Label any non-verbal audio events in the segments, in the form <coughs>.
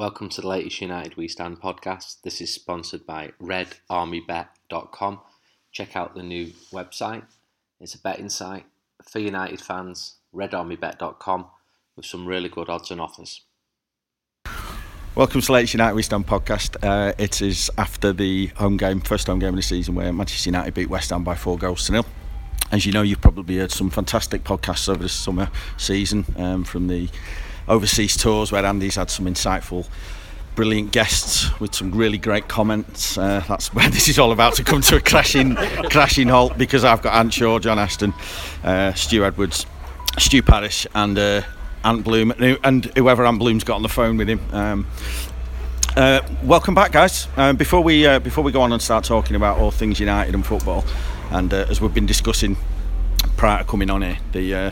Welcome to the latest United We Stand podcast. This is sponsored by redarmybet.com. Check out the new website. It's a betting site for United fans, redarmybet.com, with some really good odds and offers. Welcome to the latest United We Stand podcast. Uh, it is after the home game, first home game of the season, where Manchester United beat West Ham by four goals to nil. As you know, you've probably heard some fantastic podcasts over the summer season um, from the overseas tours where Andy's had some insightful brilliant guests with some really great comments. Uh, that's where <laughs> this is all about to come to a crashing, <laughs> crashing halt because I've got Ant Shaw, John Ashton, uh, Stu Edwards, Stu Parish, and uh, Ant Bloom, and whoever Ant Bloom's got on the phone with him. Um, uh, welcome back, guys. Um, before we uh, before we go on and start talking about all things United and football, and uh, as we've been discussing prior to coming on here, the uh,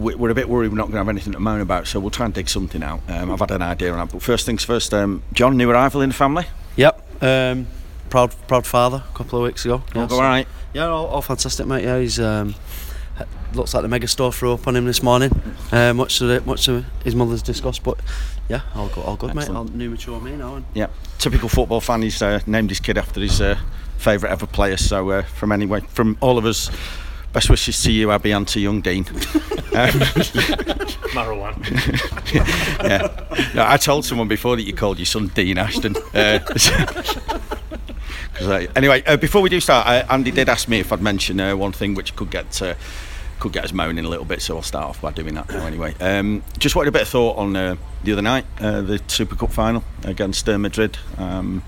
we're a bit worried we're not going to have anything to moan about, so we'll try and dig something out. Um, I've had an idea on that, but first things first. Um, John, new arrival in the family. Yep. Um, proud, proud father. A couple of weeks ago. Yeah, all right. Yeah, all, all, fantastic, mate. Yeah, he's um, looks like the mega store threw up on him this morning. Uh, much to the, much to his mother's disgust, but yeah, all good, all good, Excellent. mate. All new mature me now. And... Yeah, typical football fan. He's uh, named his kid after his uh, favourite ever player. So uh, from anyway, from all of us Best wishes to you, Abby, and to young Dean. <laughs> Um, <laughs> yeah. No, I told someone before that you called your son Dean Ashton. Uh, <laughs> uh, anyway, uh, before we do start, uh, Andy did ask me if I'd mention uh, one thing which could get uh, could get us moaning a little bit, so I'll start off by doing that now. Anyway, um, just wanted a bit of thought on the other night, the Super Cup final against Madrid. Um,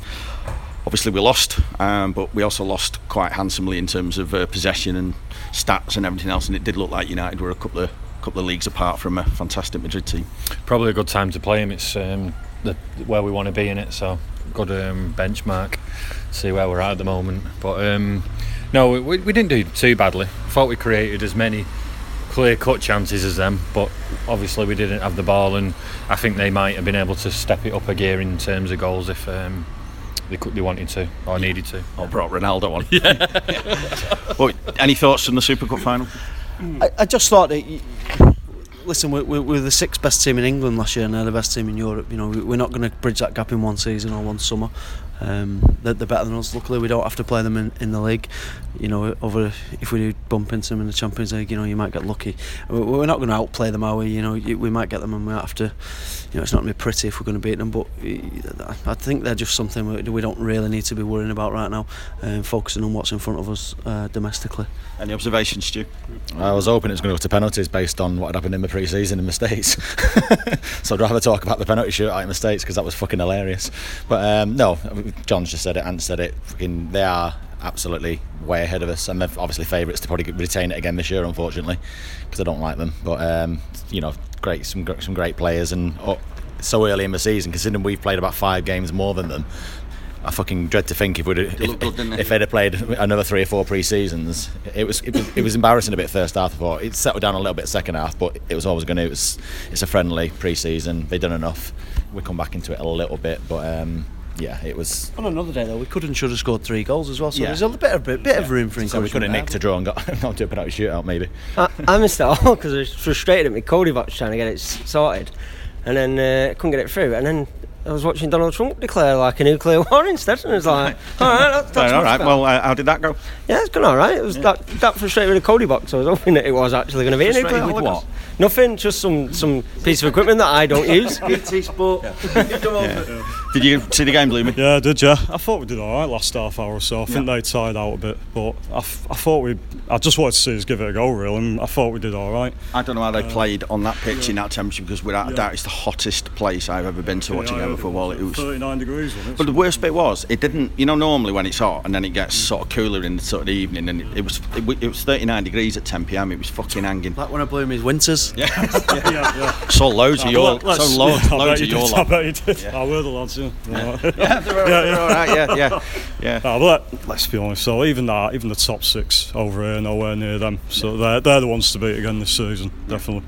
obviously we lost, um, but we also lost quite handsomely in terms of uh, possession and stats and everything else. And it did look like United were a couple of couple of leagues apart from a fantastic Madrid team. Probably a good time to play him. It's um, the, where we want to be in it, so good um, benchmark. See where we're at at the moment, but um, no, we, we didn't do too badly. I Thought we created as many clear cut chances as them, but obviously we didn't have the ball, and I think they might have been able to step it up a gear in terms of goals if um, they could, they wanted to or needed to. Or brought Ronaldo on. <laughs> Yeah. well, any thoughts from the Super Cup final? I, I just thought that. Listen, we're, we're, the sixth best team in England last year, and they're the best team in Europe. You know, we're not going to bridge that gap in one season or one summer. Um, they're, they're, better than us. Luckily, we don't have to play them in, in the league. You know, over if we do bump into them in the Champions League, you know, you might get lucky. We're not going to outplay them, are we? You know, we might get them, and we have to. You know, it's not going to be pretty if we're going to beat them. But I think they're just something we don't really need to be worrying about right now, um, focusing on what's in front of us uh, domestically. Any observations, Stu? I was hoping it was going to go to penalties based on what had happened in the pre-season in the States. <laughs> so I'd rather talk about the penalty shootout the because that was fucking hilarious. But um, no, John's just said it, and said it. Fucking, they are absolutely way ahead of us, and they're obviously favourites to probably retain it again this year, unfortunately, because I don't like them. But um, you know, great, some some great players, and oh, so early in the season, considering we've played about five games more than them. I fucking dread to think if we'd if, good, if they'd have played another three or four pre-seasons, it was it was, it was embarrassing a bit first half. I thought it settled down a little bit second half, but it was always going to. It was it's a friendly pre-season. They've done enough. We come back into it a little bit, but um, yeah, it was. On another day though, we could and should have scored three goals as well. So yeah. there's a bit of bit, bit yeah. of room for So we could have nicked a draw and got not to a penalty shootout maybe. I, I missed it all because I was frustrated at me Kodi box trying to get it sorted, and then uh, couldn't get it through, and then I was watching Donald Trump declare like a nuclear <laughs> war instead, and I was like, <laughs> all right, that's, that's all right. Well, uh, how did that go? Yeah, it's gone all right. It was yeah. that, that frustrated with the Kodi box. I was hoping that it was actually going to be a nuclear with what? Nothing, just some some piece of equipment that I don't <laughs> use. sport. Yeah. Did you see the game, Bloomy? Yeah, I did. Yeah, I thought we did all right last half hour or so. I think they tired out a bit, but I, f- I thought we. I just wanted to see us give it a go, really, and I thought we did all right. I don't know how they uh, played on that pitch in that temperature because without a doubt it's the hottest place I've ever been to watching a game of football. It was 39 degrees, wasn't it? But the worst bit was it didn't. You know, normally when it's hot and then it gets sort of cooler in the sort of evening, and it, it was it, it, was 39 degrees at 10 p.m. It was fucking hanging. Like when I blew his winters. Yeah. <laughs> yeah, yeah, yeah. So loads of your, so loads, <laughs> loads of your. I bet you did. I were the lads. Yeah. <laughs> yeah, they're, yeah, yeah. all right. Yeah, yeah, yeah. Ah, but let, us be honest. So even that, even the top six over here, nowhere near them. So they're they're the ones to beat again this season, definitely.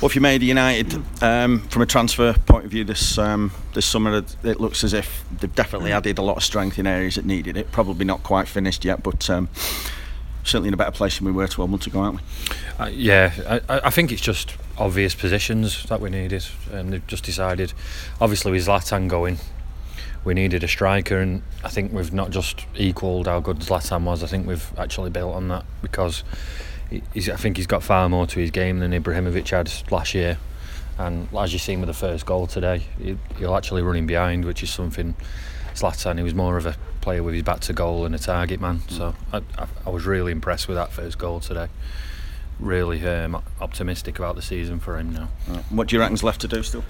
Well, if you made United um, from a transfer point of view this um, this summer? It looks as if they've definitely added a lot of strength in areas that needed it. Probably not quite finished yet, but um, certainly in a better place than we were 12 months ago, aren't we? Uh, yeah, I, I think it's just obvious positions that we needed, and they've just decided. Obviously, with Zlatan going, we needed a striker, and I think we've not just equalled how good Zlatan was. I think we've actually built on that because he's, I think he's got far more to his game than Ibrahimovic had last year. And as you've seen with the first goal today, he, he'll actually run in behind, which is something Zlatan. He was more of a player with his back to goal and a target man. So I, I, I was really impressed with that first goal today. Really um, optimistic about the season for him now. What do you reckon's left to do still?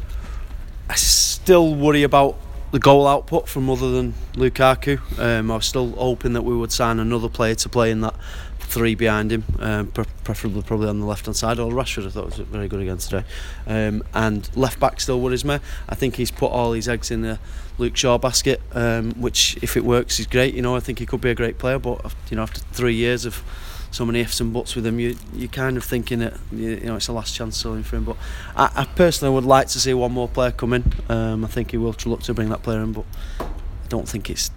I still worry about the goal output from other than Lukaku. Um, I was still hoping that we would sign another player to play in that three behind him, um, pre- preferably probably on the left hand side. Or Rashford, I thought was very good again today. Um, and left back still worries me. I think he's put all his eggs in the Luke Shaw basket, um, which if it works is great. You know, I think he could be a great player. But you know, after three years of so many ifs and buts with him, you you're kind of thinking that you know it's a last chance selling for him. But I, I personally would like to see one more player come in. Um, I think he will look to bring that player in, but I don't think it's.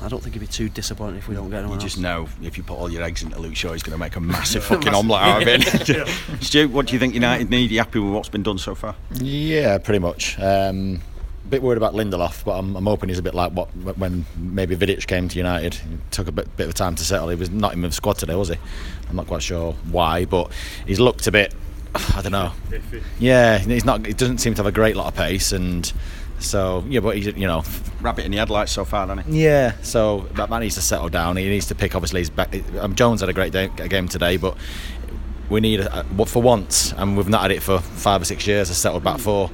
I don't think it'd be too disappointing if we don't get anyone You just else. know if you put all your eggs into Luke Shaw, he's going to make a <laughs> massive fucking omelette out of it. <laughs> <laughs> Stu, what do you think United need? Are you happy with what's been done so far? Yeah, pretty much. Um, a bit worried about Lindelof, but I'm, I'm hoping he's a bit like what when maybe Vidic came to United. It took a bit, bit of time to settle. He was not in the squad today, was he? I'm not quite sure why, but he's looked a bit. <sighs> I don't know. Yeah, he's not. He doesn't seem to have a great lot of pace, and so yeah. But he's you know Rabbit in the headlights so far, hasn't he? yeah, so that man needs to settle down. He needs to pick. Obviously, his back. Um, Jones had a great day, a game today, but we need a, a- for once, and we've not had it for five or six years. A settled back four,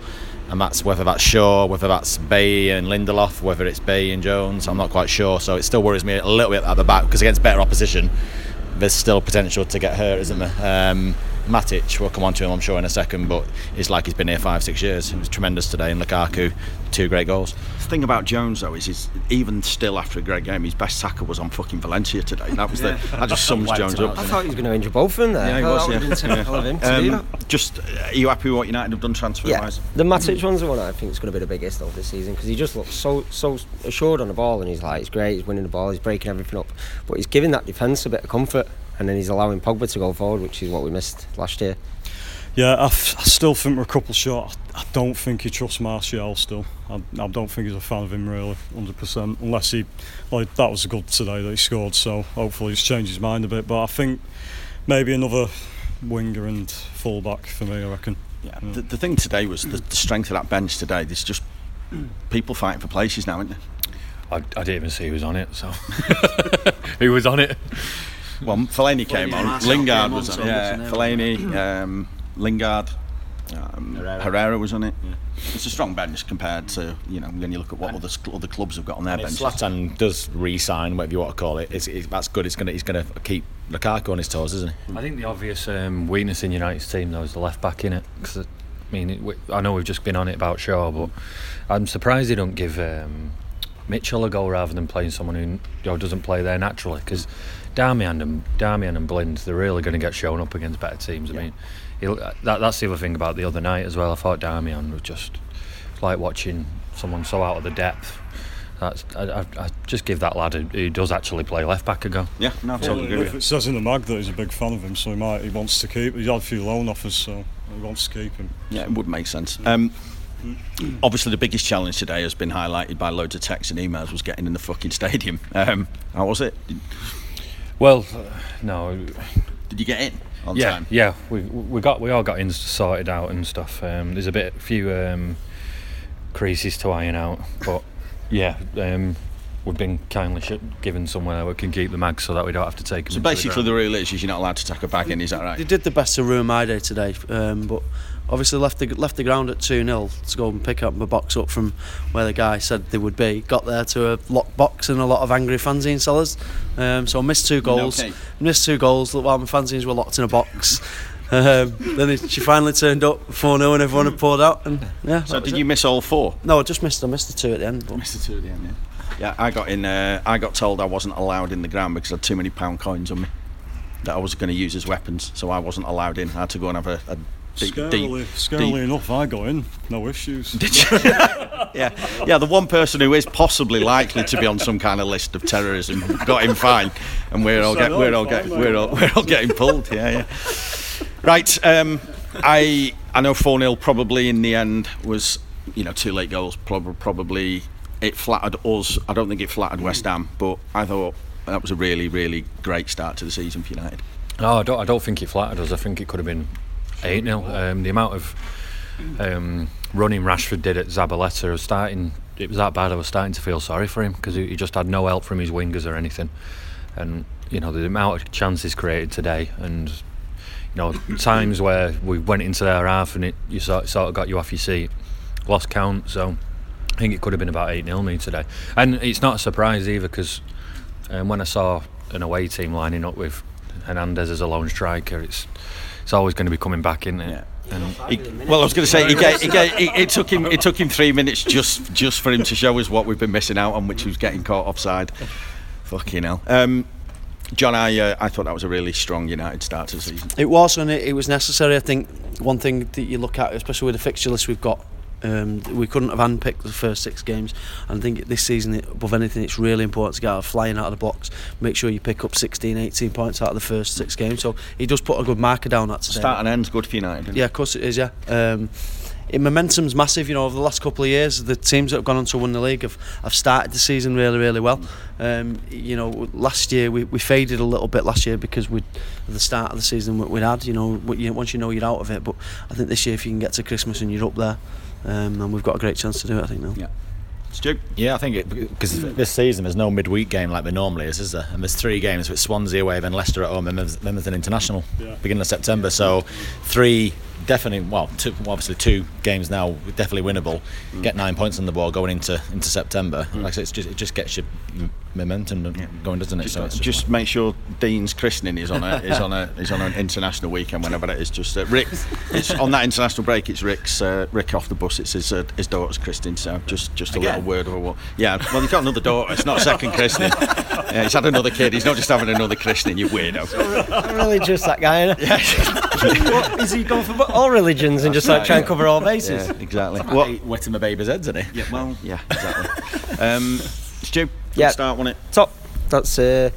and that's whether that's Shaw, whether that's Bay and Lindelof, whether it's Bay and Jones. I'm not quite sure. So it still worries me a little bit at the back because against better opposition, there's still potential to get hurt, isn't there? Um, Matic, we'll come on to him, I'm sure, in a second, but it's like he's been here five, six years. It was tremendous today, and Lukaku, two great goals. The thing about Jones though is, he's, even still after a great game, his best tackle was on fucking Valencia today. That was the that just <laughs> sums Jones up. I thought he was going to injure both of them there. Yeah, he I was. thought Yeah. it was typical him to do that. Um, just, uh, are you happy with what United have done transfer-wise? Yeah, wise? the Matic one's the one I think is going to be the biggest of this season because he just looks so so assured on the ball and he's like, he's great, he's winning the ball, he's breaking everything up, but he's giving that defence a bit of comfort and then he's allowing Pogba to go forward, which is what we missed last year. Yeah, I, f- I still think we're a couple short. I don't think he trusts Martial still. I, I don't think he's a fan of him really, 100%. Unless he, like, that was good today that he scored, so hopefully he's changed his mind a bit. But I think maybe another winger and fullback for me, I reckon. Yeah. The, the thing today was the, the strength of that bench today. There's just people fighting for places now, isn't there? I, I didn't even see who was on it, so <laughs> who was on it? Well, Fellaini came on. and Lingard was on. so it. Yeah. Fellaini, um, Lingard, um, Herrera. Herrera. was on it. It's a strong bench compared to you know when you look at what other other clubs have got on their And if benches. Does re-sign, whatever you want to call it, it's, it's, that's good. It's gonna, he's going to keep Lukaku on his toes, isn't he? I think the obvious um, weakness in United's team though is the left back in it. Cause, I mean, it, we, I know we've just been on it about Shaw, but I'm surprised they don't give um, Mitchell a go rather than playing someone who you know, doesn't play there naturally. Because Darmian and Darmian and Blind, they're really going to get shown up against better teams. I mean, he'll, that, that's the other thing about the other night as well. I thought Darmian was just like watching someone so out of the depth. That's, I, I, I just give that lad who, who does actually play left back a go. Yeah, no, I totally agree with If you. it says in the mag that he's a big fan of him, so he might he wants to keep. He's had a few loan offers, so he wants to keep him. Yeah, it would make sense. Um, obviously, the biggest challenge today has been highlighted by loads of texts and emails. Was getting in the fucking stadium. Um, how was it? Did, Well, uh, no, did you get in on yeah, time? yeah. We we got we all got in sorted out and stuff. Um, there's a bit few um, creases to iron out, but <laughs> yeah, um, we've been kindly given somewhere we can keep the mags so that we don't have to take them. So basically, the rule is, is you're not allowed to take a bag in. Is that right? They right? did the best to ruin my day today, um, but obviously left the left the ground at two 0 to go and pick up my box up from where the guy said they would be. Got there to a locked box and a lot of angry fanzine sellers. Um, so I missed two goals. okay? Missed two goals while my fanzines were locked in a box. <laughs> Um, then it, she finally turned up 4 0 and everyone had poured out. And yeah, So did it. you miss all four? No, I just missed. I missed the two at the end. But Missed the two at the end. Yeah. Yeah, I got in. Uh, I got told I wasn't allowed in the ground because I had too many pound coins on me that I was going to use as weapons. So I wasn't allowed in. I had to go and have a, a deep, Scarily, deep, scarily deep. enough, I got in, no issues. <laughs> Yeah, yeah. The one person who is possibly likely to be on some kind of list of terrorism got him fine, and we're all So get, we're all fine, get, we're all we're all getting pulled. Yeah, yeah. Right. Um, I I know four 0 probably in the end was you know two late goals. Probably probably it flattered us. I don't think it flattered West Ham, but I thought that was a really really great start to the season for United. No, I don't. I don't think it flattered us. I think it could have been eight 0 um, The amount of um, running Rashford did at Zabaleta was starting. It was that bad. I was starting to feel sorry for him because he, just had no help from his wingers or anything. And you know the amount of chances created today, and you know <coughs> times where we went into their half and it you sort, sort of got you off your seat, lost count. So I think it could have been about eight 0 me today. And it's not a surprise either because um, when I saw an away team lining up with Hernandez as a lone striker, it's it's always going to be coming back in it. Yeah. And He, well, I was going to say he gave, he gave, it, it took him it took him three minutes just just for him to show us what we've been missing out on, which was getting caught offside. Fucking hell. Um, John, I uh, I thought that was a really strong United start to the season. It was, and it, it was necessary. I think one thing that you look at, especially with the fixture list we've got, um, we couldn't have handpicked the first six games. And I think this season, above anything, it's really important to get out flying out of the blocks. Make sure you pick up 16, 18 points out of the first six games. So he does put a good marker down at today. Start and end's good for United. Yeah, of course it is. Yeah. Um, it, momentum's massive. You know, over the last couple of years, the teams that have gone on to win the league have, have started the season really, really well. Um, you know, last year we, we faded a little bit last year because we at the start of the season we, we'd had. You know, once you know you're out of it. But I think this year, if you can get to Christmas and you're up there, um, and we've got a great chance to do it. I think now. Yeah. Stu? Yeah, I think it because this season there's no midweek game like there normally is, is there? And there's three games with Swansea away, then Leicester at home, and then there's, then there's an international Yeah. beginning of September. So three definitely, well, two, well, obviously two games now definitely winnable. Get nine points on the ball going into into September. Like I said, it's just it just gets your m- momentum going, doesn't it? Just, so it's just make sure Dean's christening is on a is on a is on an international weekend whenever it is. Just uh, Rick, it's on that international break. It's Rick's uh, Rick off the bus. It's his uh, his daughter's christening. So just just a little word of a what. Yeah, well he's got another daughter. It's not a second christening. <laughs> Yeah, he's had another kid. He's not just having another christening. You weirdo. <laughs> Really, just that guy. Innit? <laughs> what, is he going for all religions and just like try and cover all bases? Yeah, exactly. what What? wetting my baby's heads, isn't he? Yeah, well, yeah, exactly. Um, Stu, Yeah. start, wasn't it? top. That's uh,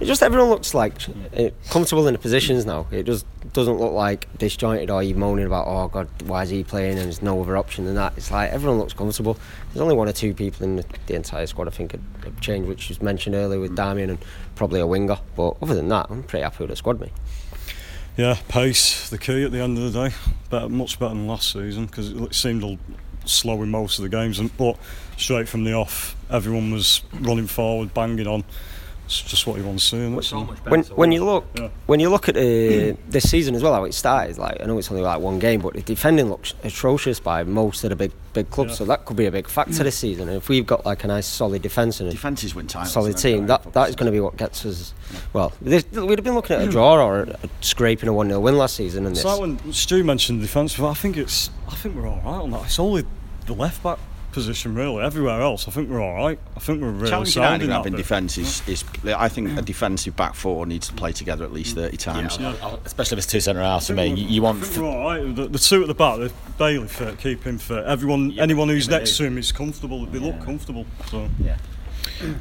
it. Just everyone looks like uh, comfortable in the positions now. It just doesn't look like disjointed or you moaning about oh god why is he playing and there's no other option than that. It's like everyone looks comfortable. There's only one or two people in the, the entire squad I think have, have changed, which was mentioned earlier with Darmian and probably a winger. But other than that, I'm pretty happy with the squad, mate. Yeah, pace, the key at the end of the day. Better, much better than last season because it seemed a slow in most of the games. And but straight from the off, everyone was running forward, banging on. It's just what you want to see. isn't it? So- when when you look Yeah. when you look at uh, this season as well how it started like I know it's only like one game but the defending looks atrocious by most of the big big clubs Yeah. so that could be a big factor this season and if we've got like a nice solid defence and a Defences win titles. solid team that that is going to be what gets us well this, we'd have been looking at a draw or a, scraping a 1-0 win last season and It's this like when Stu mentioned defence. but I think it's. I think we're all right on that. It's only the left back position really. Everywhere else, I think we're all right. I think we're really Challenge sound United in that having bit. defence is, is. I think a defensive back four needs to play together at least thirty times. Especially if it's two centre halves for me. You, we're- you I want think we're all right. The, the two at the back, they're Bailly fit, keep him fit. Everyone, anyone who's next to him is comfortable. They look comfortable. So yeah.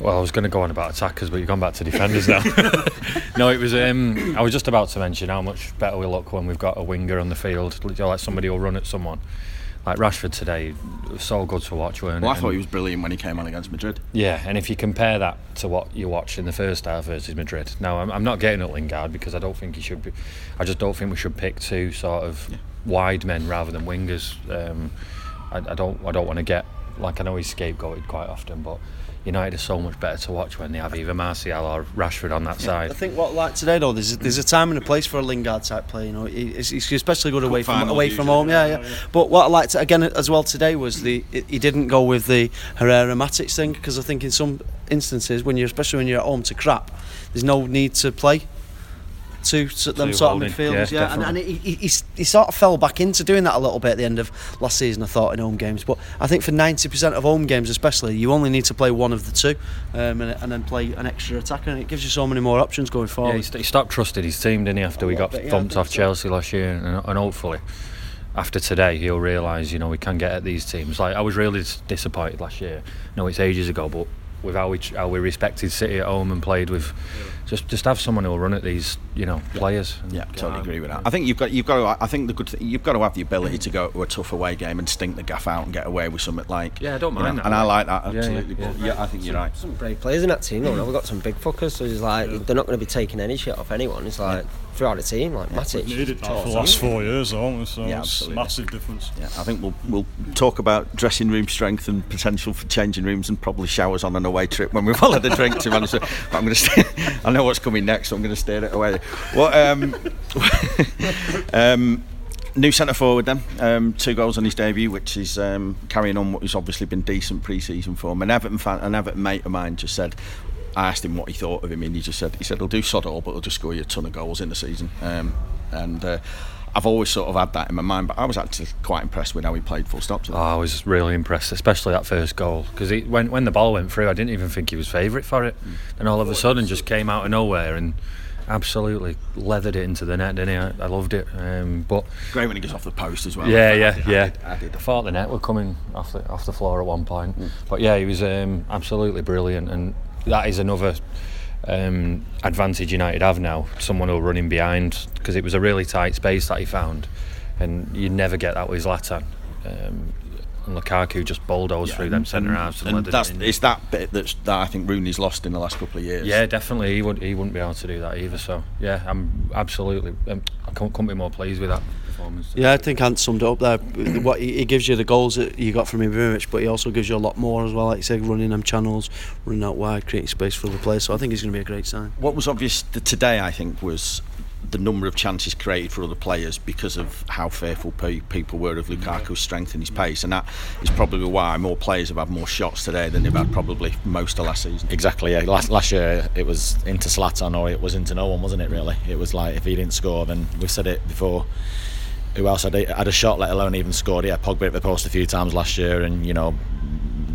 Well, I was going to go on about attackers, but you've gone back to defenders now. <laughs> no, it was. Um, I was just about to mention how much better we look when we've got a winger on the field, you know, like somebody will run at someone. Like Rashford today, so good to watch, weren't Well, I thought he was brilliant when he came on against Madrid. Yeah, and if you compare that to what you watched in the first half versus Madrid, now I'm, I'm not getting at Lingard because I don't think he should be. I just don't think we should pick two sort of wide men rather than wingers. Um, I, I don't. I don't want to get like I know he's scapegoated quite often, but United are so much better to watch when they have either Martial or Rashford on that I side. I think what like today though, there's there's a time and a place for a Lingard type play. You know, He- he's, he's especially good away from away from usually, home. Yeah, yeah. But what I liked again as well today was the he didn't go with the Herrera Matic thing because I think in some instances when you're especially when you're at home to crap, there's no need to play. Two, to them sort holding, of midfielders, yeah, yeah, and, and he, he, he, he sort of fell back into doing that a little bit at the end of last season. I thought in home games, but I think for ninety percent of home games, especially, you only need to play one of the two, um, and, and then play an extra attacker, and it gives you so many more options going Yeah, forward. he, st- he stopped trusting his team, didn't he, after we got bit, thumped think off so. Chelsea last year, and, and hopefully after today, he'll realise, you know, we can get at these teams. Like I was really dis- disappointed last year. No, it's ages ago, but with how we how we respected City at home and played with, just just have someone who'll run at these, you know, players. Yeah, totally agree with that. I think you've got you've got to, I think the good thing, you've got to have the ability to go to a tough away game and stink the gaff out and get away with something like Yeah, I don't you mind know, that. and I like that Yeah, yeah, absolutely. yeah. But yeah, I think you're right. Some brave players in that team, though. We've got some big fuckers, so it's like they're not going to be taking any shit off anyone. It's like throughout the team, like Matic. Needed that for the last four years, haven't? So Yeah, it's absolutely. massive difference. Yeah, I think we'll we'll talk about dressing room strength and potential for changing rooms and probably showers on an away trip when we've all had a drink. To be honest, with you. but I'm going to stay. <laughs> I know what's coming next, so I'm going to steer it away. What um, <laughs> um, new centre forward then, um, two goals on his debut, which is um, carrying on what has obviously been decent pre-season form. An Everton fan, an Everton mate of mine just said. I asked him what he thought of him, and he just said he said he'll do sod all, but he'll just score you a ton of goals in the season. Um, and uh, I've always sort of had that in my mind, but I was actually quite impressed with how he played. Full stop. Oh, I was really impressed, especially that first goal, because when when the ball went through, I didn't even think he was favourite for it, and all of a sudden just came out of nowhere and absolutely leathered it into the net, didn't he? I, I loved it. Um, but Great when he gets off the post as well. yeah, I yeah, did- I yeah. did- I did. I thought the net were coming off the off the floor at one point, but yeah, he was um, absolutely brilliant, and that is another um, advantage United have now. Someone who'll run in behind because it was a really tight space that he found, and you never get that with Zlatan. Um, and Lukaku just bulldozed through them centre halves and, And that's it it's that bit that's, that I think Rooney's lost in the last couple of years. Yeah, definitely. He would. He wouldn't be able to do that either. So yeah, I'm absolutely. Um, I couldn't, couldn't be more pleased with that performance. Yeah, I think Ant summed it up there. <clears throat> What he, he gives you the goals that you got from Ibrahimovic, but he also gives you a lot more as well. Like you said, running them channels, running out wide, creating space for the players. So I think he's going to be a great sign. What was obvious today, I think, was the number of chances created for other players because of how fearful pe- people were of Lukaku's strength and his pace, and that is probably why more players have had more shots today than they've had probably most of last season. Exactly. Yeah. Last last year it was into Zlatan or it was into no one, wasn't it? Really, it was like if he didn't score, then we've said it before. Who else had, had a shot, let alone even scored? Yeah, Pogba at the post a few times last year, and you know,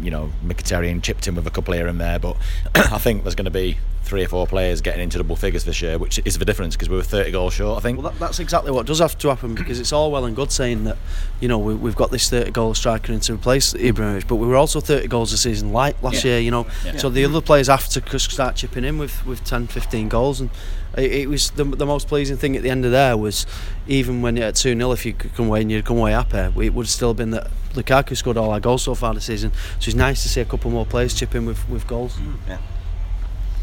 you know, Mkhitaryan chipped him with a couple here and there. But <clears throat> I think there's going to be three or four players getting into double figures this year, which is the difference because we were 30 goals short. I think. Well, that, that's exactly what does have to happen because it's all well and good saying that, you know, we, we've got this 30 goal striker in to replace Ibrahimovic, but we were also 30 goals a season light last year, you know. So the other players have to start chipping in with, with 10, 15 goals. And it, it was the, the most pleasing thing at the end of there was even when you're at 2 0, if you could come away and you'd come away happy, it would have still been that Lukaku scored all our goals so far this season. So it's nice to see a couple more players chip in with, with goals. Mm, yeah,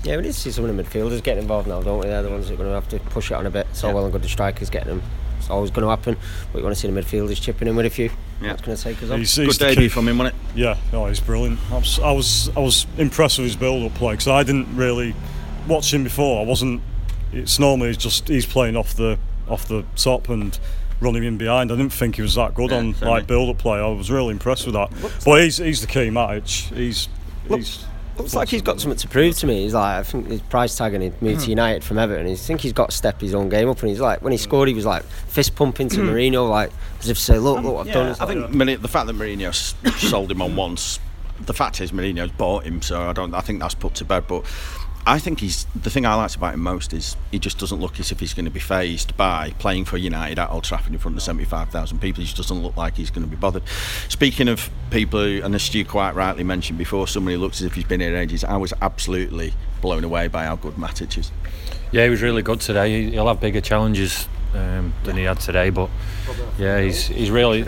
Yeah, we need to see some of the midfielders getting involved now, don't we? They're the ones that are going to have to push it on a bit. It's all well and good the strikers getting them. It's always going to happen. But you want to see the midfielders chipping in with a few. Yeah. That's going to take us on. He's, Good he's the debut from him, wasn't it? Yeah, oh, he's brilliant. I was, I was, I was impressed with his build-up play because I didn't really watch him before. I wasn't. It's normally just he's playing off the off the top and running in behind. I didn't think he was that good Yeah, on certainly. like build-up play. I was really impressed with that. But he's he's the key match. He's he's. Looks like he's got something to prove to me. He's like, I think his price tag and he moved Hmm. to United from Everton. I think he's got to step his own game up. And he's like, when he scored, he was like fist pumping to Mourinho, like as if to say, look, look what I've done. It's I like, think Mourinho- the fact that Mourinho sold him on once, the fact is Mourinho's bought him, so I don't. I think that's put to bed. But I think he's the thing I liked about him most is he just doesn't look as if he's going to be phased by playing for United at Old Trafford in front of seventy five thousand people. He just doesn't look like he's going to be bothered. Speaking of people, who, and as Stu quite rightly mentioned before, somebody who looks as if he's been here ages. I was absolutely blown away by how good Matic is. Yeah, he was really good today. He- He'll have bigger challenges um, than he had today, but yeah, he's he's really.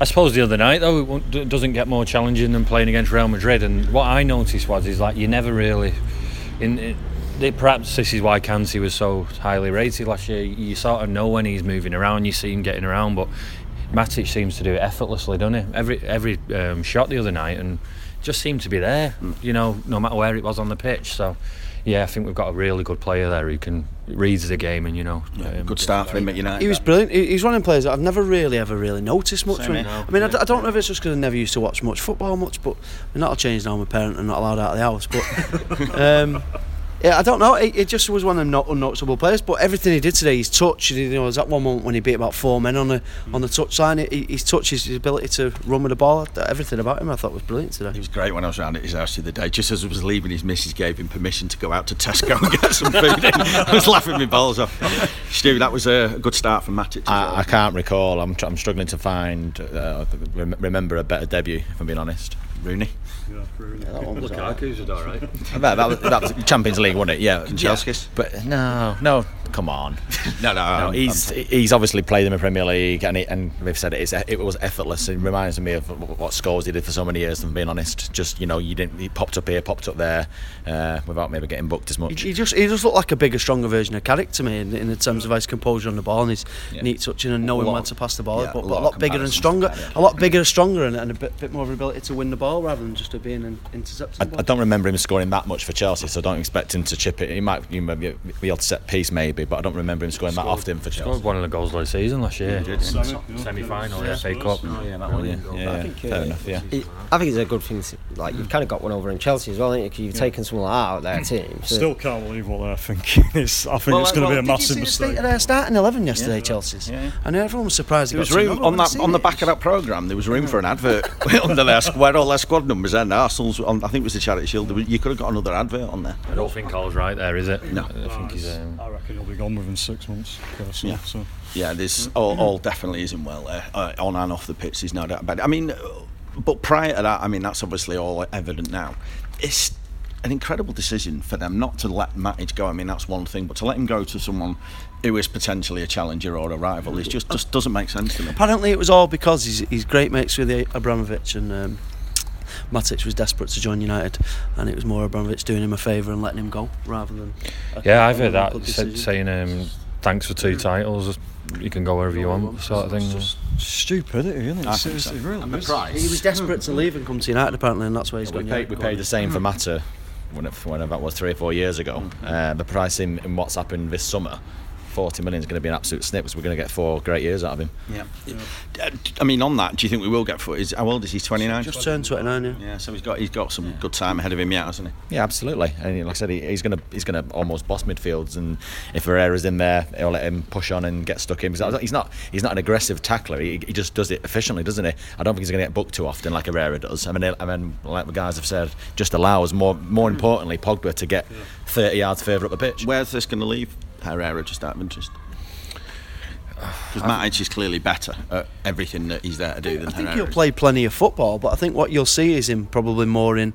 I suppose the other night though, it doesn't get more challenging than playing against Real Madrid. And what I noticed was, is like you never really, in. Perhaps this is why Kanté was so highly rated last year. You sort of know when he's moving around, you see him getting around, but Matic seems to do it effortlessly, doesn't he? Every every um, shot the other night, and just seemed to be there. You know, no matter where it was on the pitch. So, yeah, I think we've got a really good player there who can reads the game and you know. um, Good start for him at United. He was brilliant. He- He's one of the players that I've never really ever really noticed much Same from. I mean, I, d- I don't know if it's just because I never used to watch much football much, but I mean, that'll change now. I'm a parent and not allowed out of the house. But <laughs> um, Yeah, I don't know. It, it just was one of them not unnoticeable players. But everything he did today, his touch. You know, was that one moment when he beat about four men on the on the touchline. He- His touch, his ability to run with the ball, everything about him, I thought was brilliant today. He was great when I was around at his house the other day. Just as I was leaving, his missus gave him permission to go out to Tesco and get some food. in. <laughs> I was laughing my balls off. Stu, that was a good start for Matic. as well. I, I can't recall. I'm, tr- I'm struggling to find, uh, rem- remember a better debut, if I'm being honest. Rooney. Yeah, really. That one was alright. Lukaku's did all right. That, that, was, that was Champions League, wasn't it? Yeah. Kanchelskis? yeah. But no, no, come on. <laughs> No, no, No, I'm- he's he's obviously played in the Premier League, and, he, and they've said it, it was effortless. It reminds me of what Scholesy did for so many years. If I'm being honest, just you know, you didn't he popped up here, popped up there, uh, without maybe getting booked as much. He, he just he just looked like a bigger, stronger version of Carrick to me in, in the terms of his composure on the ball and his Yeah. neat touching and knowing lot- when to pass the ball. yeah, but, a but a lot lot, bigger and stronger, a lot bigger and stronger, and, and a bit, bit more of ability to win the ball rather than just being an intercepting. I, the I don't remember him scoring that much for Chelsea, so I don't expect him to chip it. He might you might be be able to set piece maybe, but I don't remember him scoring that often for Scored Chelsea. one of the goals of the season last year. Semi, yeah. Semi final, Yeah. FA Cup. Oh yeah, that one. Yeah, yeah, yeah. think, fair uh, enough. Yeah. It, I think it's a good thing. To, like you've kind of got one over in Chelsea as well, haven't you? 'Cause you've taken someone like that out of their team. So Still can't believe what they're thinking. <laughs> It's, I think it's going to be a massive Did you see the state of their starting eleven yesterday, Chelsea's? Yeah, yeah. I know everyone was surprised. There was room on that on the back of that programme. There was room for an advert <laughs> <laughs> under their where all their squad numbers and Arsenal's. On, I think it was the Charity Shield. You could have got another advert on there. I don't think Carl's right there, is it? No. I think he's. Um, I reckon he'll gone within six months. Personally, Yeah. so. Yeah, there's all, all definitely isn't well there uh, on and off the pitch. There's no doubt about it. I mean, uh, but prior to that, I mean, that's obviously all evident now. It's an incredible decision for them not to let Matic go. I mean, that's one thing, but to let him go to someone who is potentially a challenger or a rival is just just doesn't make sense to me. Apparently, it was all because he's, he's great mates with Abramovich and. Um, Matic was desperate to join United, and it was more Abramovich doing him a favour and letting him go rather than. a- yeah, I've heard that good said, saying um, thanks for two titles. You can go wherever you want, sort of thing. Stupidity, isn't it? I It's, think it's, so. it really And the price. He was desperate to leave and come to United apparently, and that's why he's we gone. paid, we paid the same for Mata when whenever that was three or four years ago. Uh, the price in, in what's happened this summer, 40 million is going to be an absolute snip. So we're going to get four great years out of him. Yeah. I mean, on that, do you think we will get four? Is how old is he? Twenty nine. Just turned 29, yeah. Yeah, so he's got he's got some good time ahead of him yet, hasn't he? Yeah, absolutely. And like I said, he, he's going to he's going to almost boss midfields, and if Herrera's in there, he'll let him push on and get stuck in. Because he's not he's not an aggressive tackler. He, he just does it efficiently, doesn't he? I don't think he's going to get booked too often like Herrera does. I mean, I mean, like the guys have said, just allows more more importantly Pogba to get 30 yards further up the pitch. Where's this going to leave Herrera? Just out of interest. Because Matic is clearly better at everything that he's there to do than I think Herrera. he'll is. play plenty of football, but I think what you'll see is him probably more in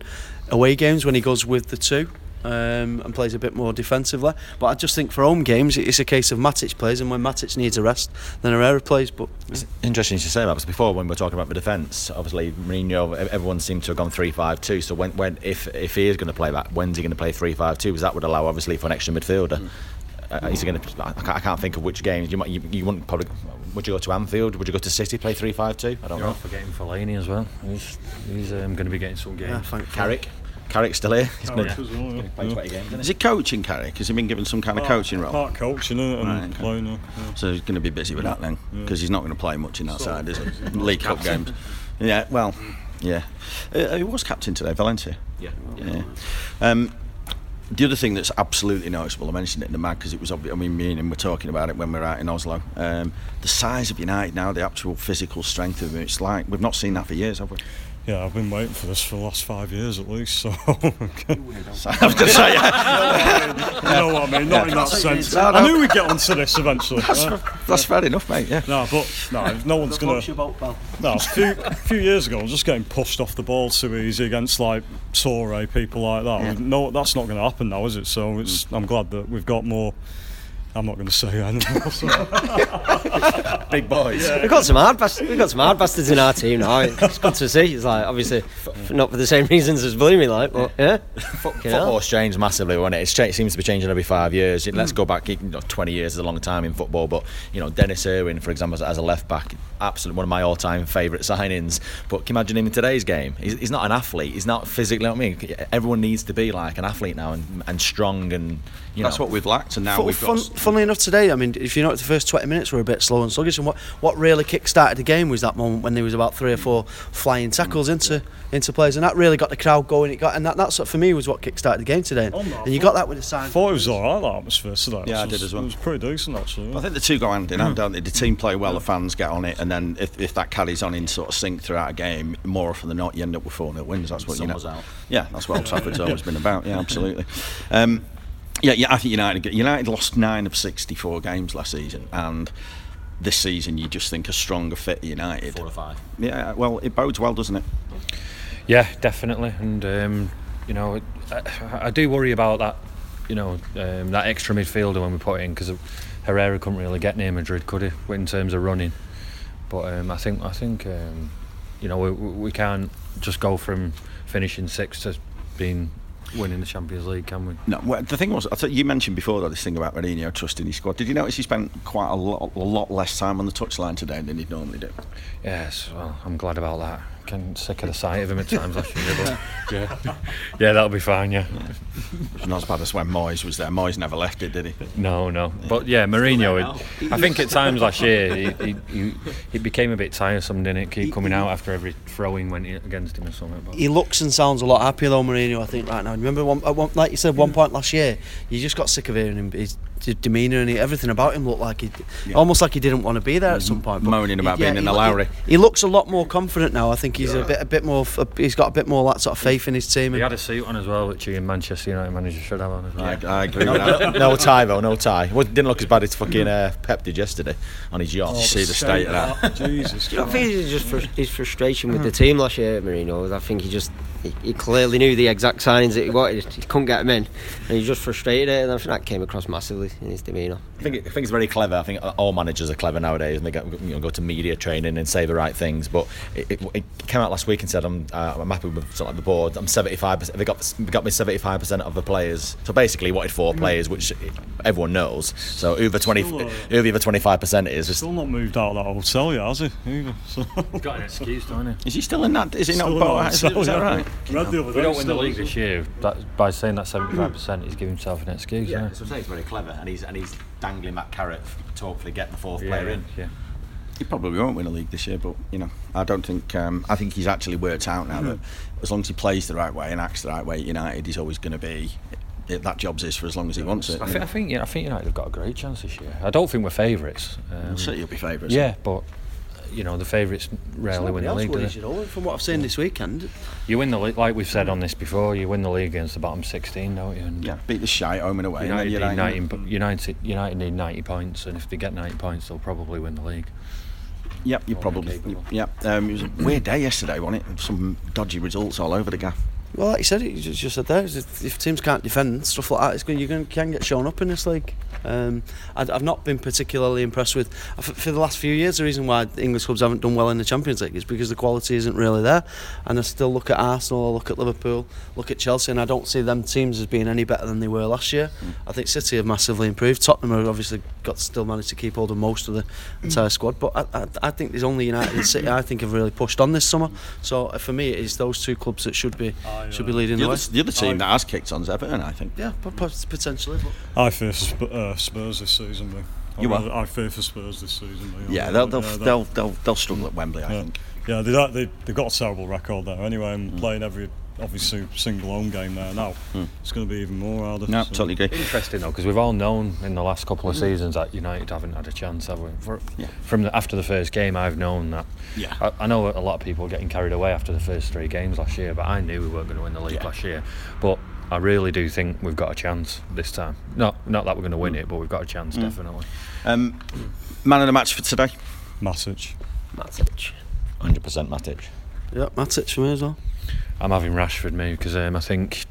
away games when he goes with the two. Um, and plays a bit more defensively, but I just think for home games it's a case of Matic plays, and when Matic needs a rest, then Herrera plays. But It's interesting to say that because before when we were talking about the defence, obviously Mourinho, everyone seemed to have gone three-five-two. So when, when if if he is going to play that, when's he going to play three-five-two? Because that would allow obviously for an extra midfielder. Uh, is he going to? I can't, I can't think of which games. You might you, you wouldn't probably. Would you go to Anfield? Would you go to City play three-five-two? I don't You're know. not forgetting Fellaini as well. He's, he's um, going to be getting some games. yeah, thank Carrick, Carrick's still here. He's Carrick gonna- well, yeah. Yeah. games, isn't he? he coaching Carrick? Has he been given some kind of coaching role? Part coaching it and Right, okay. playing. Yeah. yeah. So he's going to be busy with that then, because he's not going to play much in that Sort side, is he's he? League Cup games. Yeah, well, yeah. Uh, he was captain today, Valencia. Yeah. Yeah. Um, the other thing that's absolutely noticeable, I mentioned it in the mag because it was obvious. I mean, me and him were talking about it when we were out in Oslo. Um, the size of United now, the actual physical strength of them, it's like we've not seen that for years, have we? Yeah, I've been waiting for this for the last five years at least. So <laughs> So, I was going to say, yeah, you know what I mean. Not in that sense. No, no. I knew we'd get onto this eventually. that's, yeah. that's fair enough, mate. Yeah. No, but no, no one's gonna. No, a few, a few years ago, I was just getting pushed off the ball too easy against like Touré, people like that. No, that's not going to happen now, is it? So it's. Mm. I'm glad that we've got more. I'm not going to say anymore. <laughs> So. <laughs> Big boys. We've got some hard bastards. We've got some hard bastards in our team now. It's good to see. It's like obviously f- not for the same reasons as Bluey, like, but yeah. Fucking hell. Football's changed massively, when it? It's cha- it seems to be changing every five years. Let's mm. go back. You know, Twenty years is a long time in football, but you know, Denis Irwin, for example, as, as a left back, absolutely one of my all-time favourite signings. But can you imagine him in today's game? He's, he's not an athlete. He's not physically. You know what I mean, everyone needs to be like an athlete now and, and strong and you That's know. what we've lacked, and now Fun, we've got. funnily enough, today, I mean, if you notice, the first 20 minutes were a bit slow and sluggish. And what, what really kick-started the game was that moment when there was about three or four flying tackles into into players, and that really got the crowd going. It got, and that, that's what, for me was what kick-started the game today. And, Oh, no, and you got that with the sign. I thought it was alright, that atmosphere today. Yeah, I did as well. It was pretty decent, actually. I think the two go hand in hand, don't they? The team play well, the fans get on it, and then if, if that carries on in sort of sync throughout a game, more often than not, you end up with 4 0 wins. That's what you know. Out. Yeah, that's what Old Trafford's <laughs> always been about. Yeah, <laughs> absolutely. Um, yeah, yeah, I think United United lost nine of 64 games last season, and this season you just think a stronger, fitter United. Four or five. Yeah, well, it bodes well, doesn't it? Yeah, definitely. And um, you know, I, I do worry about that. You know, um, that extra midfielder when we put it in because Herrera couldn't really get near Madrid, could he? In terms of running, but um, I think I think um, you know we, we can't just go from finishing sixth to being winning the Champions League, can we? No, well, the thing was, I you mentioned before though, this thing about Mourinho trusting his squad. Did you notice he spent quite a lot, a lot less time on the touchline today than he'd normally do? Yes, well, I'm glad about that. I'm sick of the sight of him at times last year, but yeah, yeah, that'll be fine. Yeah, It's not as bad as when Moyes was there. Moyes never left it, did he? no, no, but yeah, Mourinho. it- I think at times last year he, he, he, it became a bit tiresome, didn't it? Keep coming out after every throwing went against him or something. But He looks and sounds a lot happier though, Mourinho. I think right now. Remember, one, uh, one, like you said, one point last year, you just got sick of hearing him. His demeanour and he, everything about him looked like he, Yeah. almost like he didn't want to be there at mm-hmm. some point. but moaning about he- being in the he- Lowry. He, he looks a lot more confident now. I think he's a bit, a bit more. He's got a bit more that sort of faith in his team. he And had a suit on as well, which he Manchester United manager should have on as well. I, I agree with that. no, no tie though, no tie. Well, it didn't look as bad as fucking uh, mm. Pep did yesterday on his yacht. Oh, see the state of that. Jesus. <laughs> I think it's just frus- his frustration with the mm. team last year, Mourinho. I think he just he, he clearly knew the exact signings that he wanted. He couldn't get them in, and he just frustrated it. And I think that came across massively in his demeanour. I think, it- I think it's very clever. I think all managers are clever nowadays, and they get, you know, go to media training and say the right things. But it, it, it came out last week and said, "I'm uh, I'm happy with sort of like the board. I'm 75. percent They got they got me 75 percent of the players. So basically, he wanted four players, which everyone knows. So who the 20 Still, uh, who the other 25 percent is. Just, Still not moved out of that hotel yet, has he? Either. So. He's got an excuse, don't he? Is he still in that? Is he Still not in bought that? Is, it- hotel, is that right? Read the other we don't win the league this year, that, by saying that 75%, he's giving himself an excuse. yeah, Yeah, that's I'm saying. It's very clever, and he's and he's dangling that carrot to hopefully get the fourth yeah, player in. yeah. He probably won't win a league this year, but you know, I don't think. Um, I think he's actually worked out now that as long as he plays the right way and acts the right way at United, he's always going to be. It, that job's his for as long as he wants it. I, you thi- know. I think yeah, I think United have got a great chance this year. I don't think we're favourites. Um, City will be favourites. yeah, but you know the favourites rarely win the league. Worries, you know, from what I've seen this weekend. You win the league, like we've said on this before. You win the league against the bottom 16, don't you? And yeah. Beat the shite home and away. and United, need 90, United, United need 90 points, and if they get 90 points, they'll probably win the league. Yep, you probably. Yep. Um, it was a weird day yesterday, wasn't it? Some dodgy results all over the gaff. Well, like you said, you just, just said there, if teams can't defend stuff like that, it's going, you can, can get shown up in this league. Um, I, I've not been particularly impressed with f- for the last few years. The reason why English clubs haven't done well in the Champions League is because the quality isn't really there. And I still look at Arsenal, I look at Liverpool, look at Chelsea, and I don't see them teams as being any better than they were last year. I think City have massively improved. Tottenham have obviously got still managed to keep hold of most of the entire squad, but I, I, I think there's only United and City. I think have really pushed on this summer. So uh, for me, it is those two clubs that should be I, should be leading The the other, way. the other team that has kicked on is Everton, I think. Yeah, pot- pot- potentially. But I fear Sp- uh, Spurs this season, me. I You what? really- I fear for Spurs this season, me. Yeah, they'll they'll, yeah, they'll they'll they'll struggle at Wembley, I Yeah. think. Yeah, they, they, they've got a terrible record there anyway, and Mm. playing every obviously single home game there now, hmm. it's going to be even more harder. No, so- totally agree. Interesting though, because we've all known in the last couple of hmm. seasons that United haven't had a chance, have we? For, Yeah. From the, after the first game, I've known that. Yeah. I, I know a lot of people were getting carried away after the first three games last year, but I knew we weren't going to win the league Yeah. last year. But I really do think we've got a chance this time. Not not that we're going to win hmm. it, but we've got a chance definitely. Um, man of the match for today. Matic. Matic. 100% Matic. yeah, Matic for me as well. I'm having Rashford me because um, I think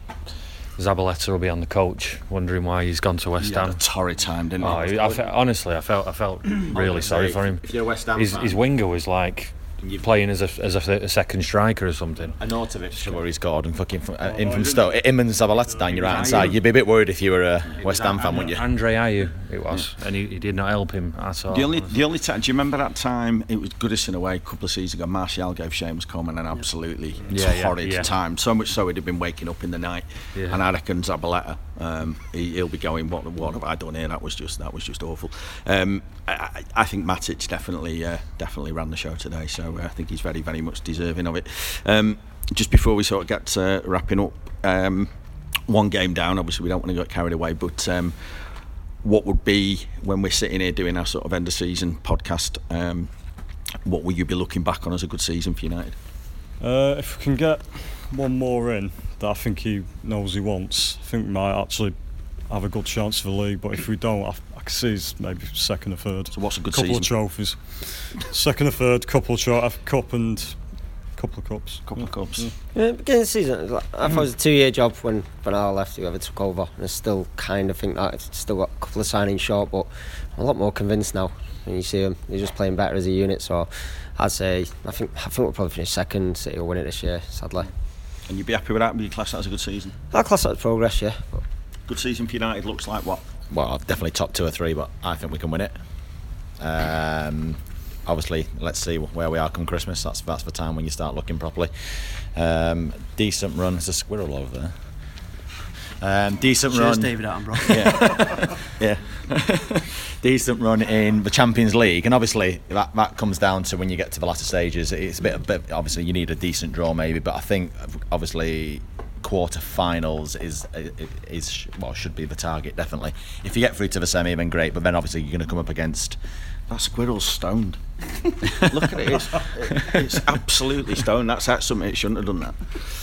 Zabaleta will be on the coach, wondering why he's gone to West He had Ham. a torrid time, didn't Oh, he? I fe- honestly, I felt I felt <clears throat> really sorry for him. If you're a West Ham His, fan, his winger was like you- playing as a as a, a second striker or something. Arnautovic where he scored and fucking from, uh, in from Stoke. Him and Zabaleta down your right hand side. You'd be a bit worried if you were a West Ham fan, wouldn't you? Andre Ayew, it was, and he, he did not help him at all. The only, the only time, do you remember that time it was Goodison away a couple of seasons ago? Martial gave Seamus Coleman an absolutely Yeah, yeah, torrid yeah. time. So much so he'd have been waking up in the night. Yeah. And I reckon Zabaleta Um, he, will be going. What what have I done here? That was just that was just awful. Um, I, I, think Matic definitely uh, definitely ran the show today, so uh, I think he's very very much deserving of it. Um, just before we sort of get uh, wrapping up, um, one game down. Obviously, we don't want to get carried away, but um, what would be when we're sitting here doing our sort of end of season podcast? Um, what will you be looking back on as a good season for United? Uh, if we can get one more in that I think he knows he wants, I think we might actually have a good chance for the league. But if we don't, I, I can see he's maybe second or third. So what's a good couple season? of trophies, second or third, couple of trophies, cup and couple of cups. Couple of cups. Yeah, beginning of the season, I thought it was a two-year job when Bernal left, whoever took over, and I still kind of think that it's still got a couple of signings short, but I'm a lot more convinced now. And you see them, they're just playing better as a unit. So I'd say I think I think we'll probably finish second. City will win it this year, sadly. And you'd be happy with that? Would you class that as a good season? I class that as progress, yeah. But Good season for United looks like what? Well, definitely top two or three, but I think we can win it. Um, obviously, let's see where we are come Christmas. That's that's the time when you start looking properly. Um, decent run. There's a squirrel over there. Um, decent Cheers, run. David Attenborough. <laughs> Yeah, yeah. decent run in the Champions League, and obviously that, that comes down to when you get to the latter stages. It's a bit, a bit obviously you need a decent draw maybe, but I think obviously quarter-finals is is well should be the target definitely. If you get through to the semi, then great. But then obviously you're going to come up against That squirrel's stoned. <laughs> Look at it. It's, it's absolutely stoned. That's, that's something it shouldn't have done that.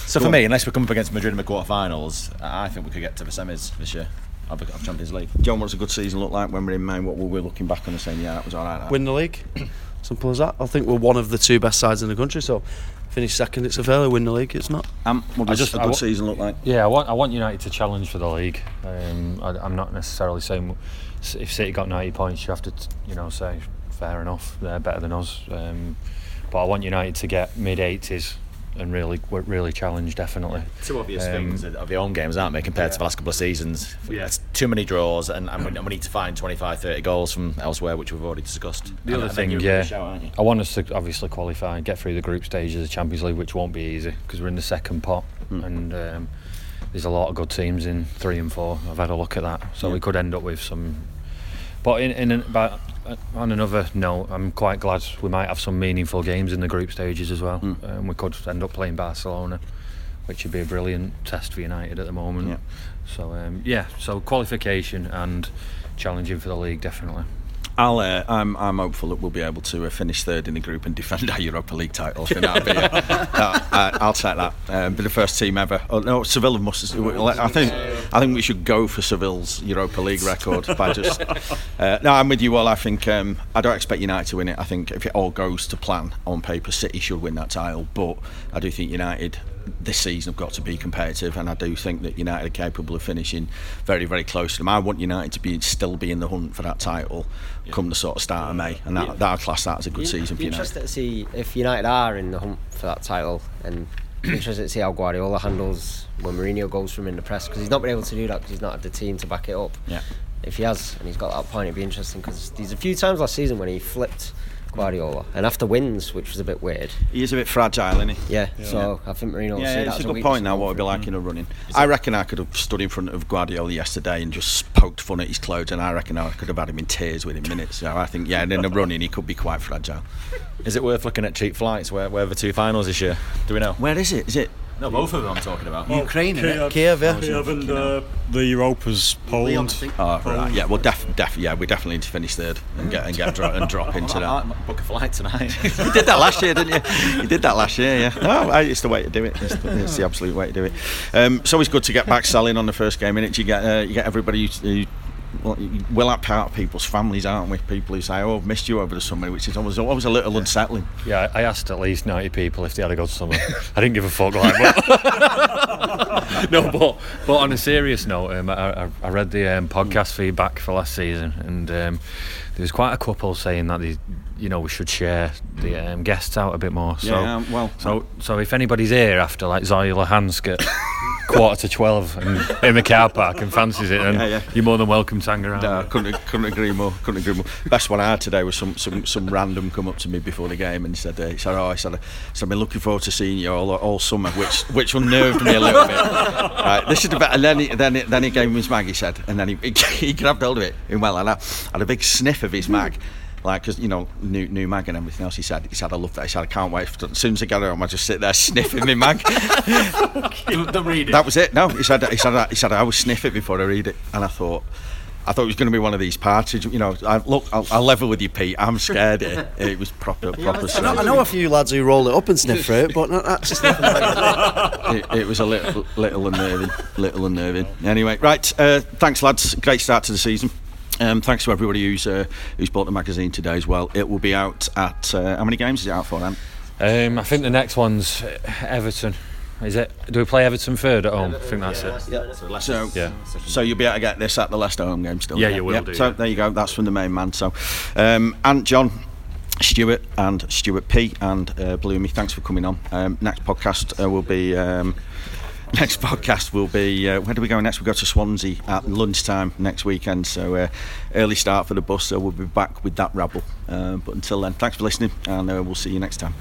So Go for on. me, unless we come up against Madrid in the quarterfinals, I think we could get to the semis this year of the Champions League. John, what's a good season look like when we're in May? What were we looking back on and saying, yeah, that was all right. that? Win the league. <clears throat> Simple as that. I think we're one of the two best sides in the country. So finish second, it's a failure. Win the league, it's not. Um, what I does just- a I good wa- season look like? Yeah, I want I want United to challenge for the league. Um, I, I'm not necessarily saying if City got 90 points, you have to, you know, say fair enough, they're better than us. Um, but I want United to get mid 80s and really really challenge definitely. Two obvious Um, things of the own games, aren't they, compared to the last couple of seasons? Yeah. It's too many draws, and, and, we, need to find 25, 30 goals from elsewhere, which we've already discussed. The And- other and thing, you're a yeah, good shout, aren't you? I want us to obviously qualify and get through the group stages of the Champions League, which won't be easy because we're in the second pot, and um, there's a lot of good teams in three and four. I've had a look at that, so Yeah. we could end up with some. But in, in but on another note, I'm quite glad we might have some meaningful games in the group stages as well. Mm. Um, we could end up playing Barcelona, which would be a brilliant test for United at the moment. Yeah. So um, yeah, so qualification and challenging for the league definitely. I'll, uh, I'm, I'm hopeful that we'll be able to uh, finish third in the group and defend our Europa League title. I think that'd be, uh, that- I, I'll take that. Um, be the first team ever. Oh, no, Seville must. I think I think we should go for Seville's Europa League record by just. <laughs> Uh, no, I'm with you all. I think um, I don't expect United to win it. I think if it all goes to plan on paper, City should win that title. But I do think United this season have got to be competitive, and I do think that United are capable of finishing very, very close to them. I want United to be still be in the hunt for that title come the sort of start of May, and that, that'll class that as a good season for United. interested to see if United are in the hunt for that title, and interested to see how Guardiola handles when Mourinho goes from in the press because he's not been able to do that because he's not had the team to back it up. Yeah. If he has and he's got that point, it'd be interesting because there's a few times last season when he flipped Guardiola and after wins, which was a bit weird. He is a bit fragile, isn't he? Yeah. So I think Mourinho. will see Yeah, that it's a good weakness point now. going What would be forward. like in a running? I reckon I could have stood in front of Guardiola yesterday and just poked fun at his clothes, and I reckon I could have had him in tears within minutes. So I think, yeah, and in a running, he could be quite fragile. Is it worth looking at cheap flights? Where, where are the two finals this year? Do we know? Where is it? Is it? No, both of them I'm talking about. Ukraine, innit? Kiev, Kiev, yeah. Kiev and uh, the Europa's Poland. Oh, right. Yeah, well, def, def, yeah, we definitely need to finish third and get and get dro- and drop <laughs> into I that. might book a flight tonight. <laughs> You did that last year, didn't you? You did that last year, yeah. No, it's the way to do it. It's the, it's the absolute way to do it. Um, it's always good to get back selling on the first game, innit? You get uh, you get everybody. Who, who, well, you- we're like part of people's families, aren't we? People who say, "Oh, I've missed you over the summer," which is always always a little unsettling. Yeah, I asked at least 90 people if they had a good summer. I didn't give a fuck like but <laughs> No, but but on a serious note, um, I, I, read the um, podcast feedback for last season and um, there was quite a couple saying that they, you know we should share the um, guests out a bit more. So Yeah, well, so so if anybody's here after like Zoila Hanska quarter to twelve and in the car park and fancies it, and Yeah, yeah. you're more than welcome to hang around. No, couldn't couldn't agree more. Couldn't agree more. Best one I had today was some some, some random come up to me before the game and said, uh, he said, oh, I said, so I've been looking forward to seeing you all, all summer, which which unnerved me a little bit. <laughs> Right, this is bit, and then he, then he, then he gave me his mag. He said, and then he <laughs> he grabbed hold of it. And well, and I had a big sniff of his mag. Like, cause you know, new new mag and everything else. He said, he said, I love that. He said, I can't wait. For, as soon as I get home, I just sit there sniffing my mag. <laughs> the reading. That was it. No, he said he said he said I always sniff it before I read it, and I thought. I thought it was going to be one of these parties, you know. I, look, I'll, I'll level with you, Pete. I'm scared. It, <laughs> it was proper, proper. I know, I know a few lads who roll it up and sniff for it, but not actually <laughs> sniffing it. it, it was a little, little unnerving, little unnerving. Anyway, right. Uh, thanks, lads. Great start to the season. Um, thanks to everybody who's uh, who's bought the magazine today as well. It will be out at uh, how many games is it out for? Then? Um, I think the next one's Everton. Is it? Do we play Everton third at home? I think that's it. Yeah. So, Yeah. so you'll be able to get this at the Leicester home game still. Yeah, you will Yep, do, So yeah. there you go. That's from the main man. So, um, Ant John. Stuart and Stuart P and uh, Bloomy, thanks for coming on. Um, next podcast uh, will be um, next podcast will be uh, where do we go next? We go to Swansea at lunchtime next weekend. So uh, early start for the bus. So we'll be back with that rabble. Uh, but until then, thanks for listening, and uh, we'll see you next time.